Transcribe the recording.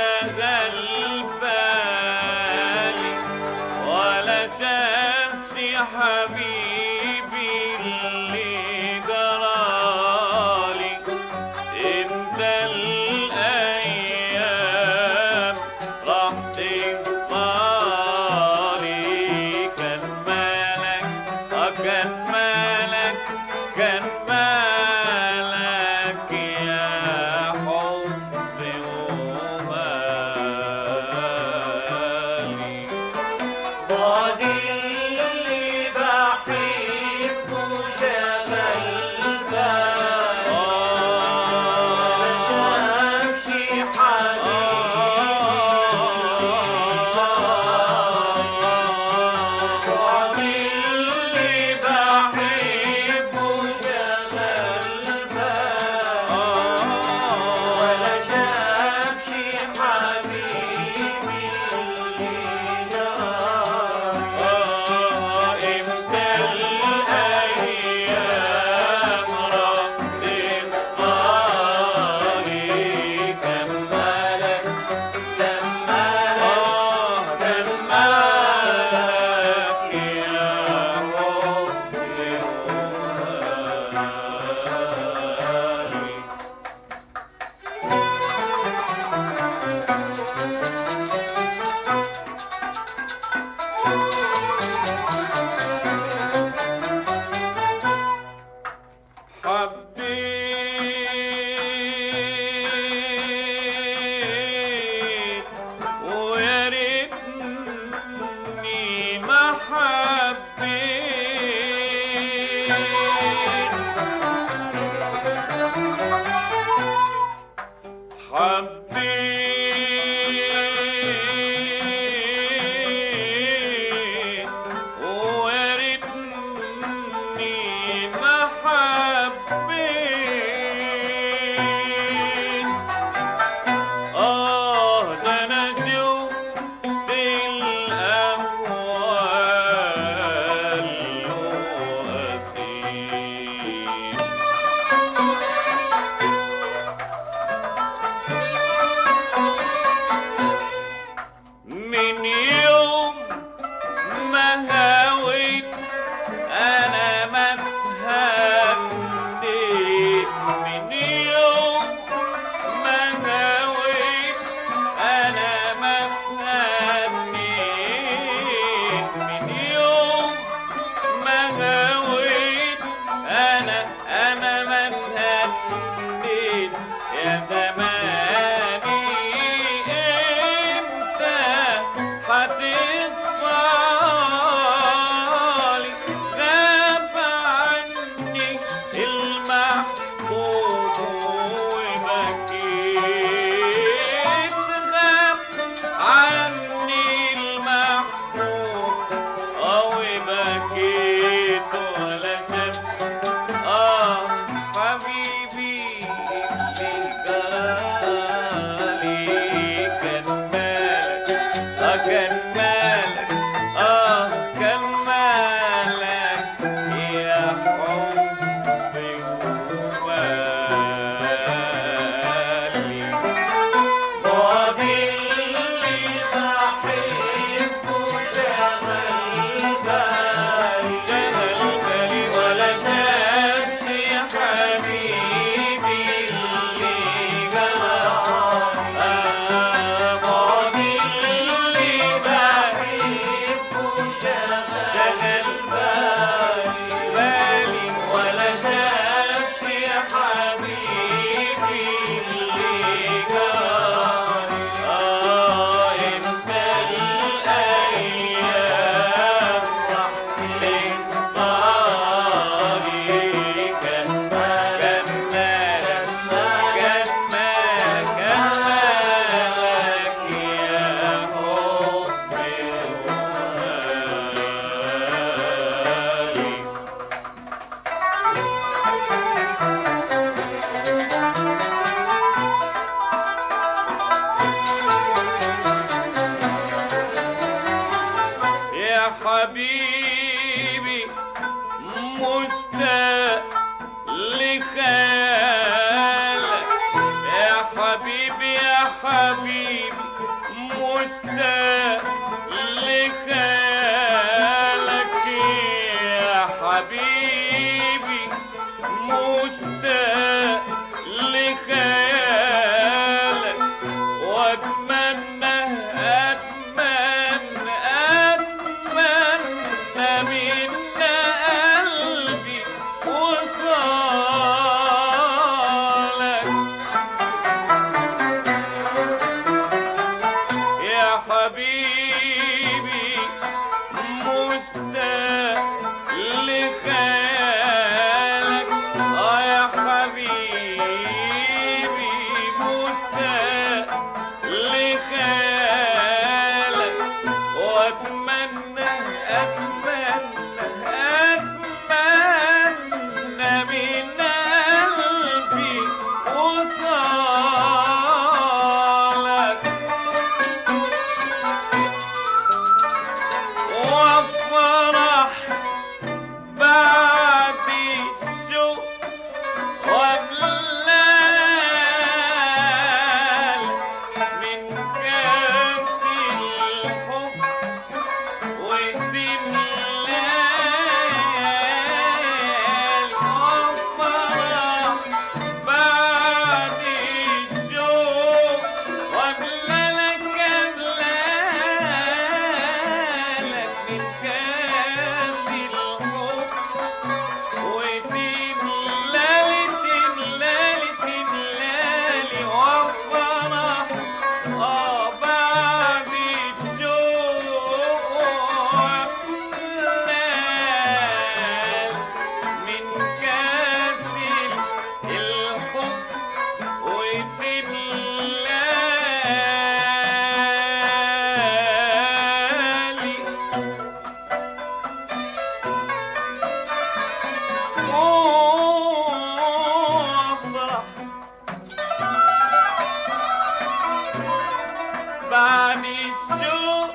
هذا Música satisfied. النبي shoe.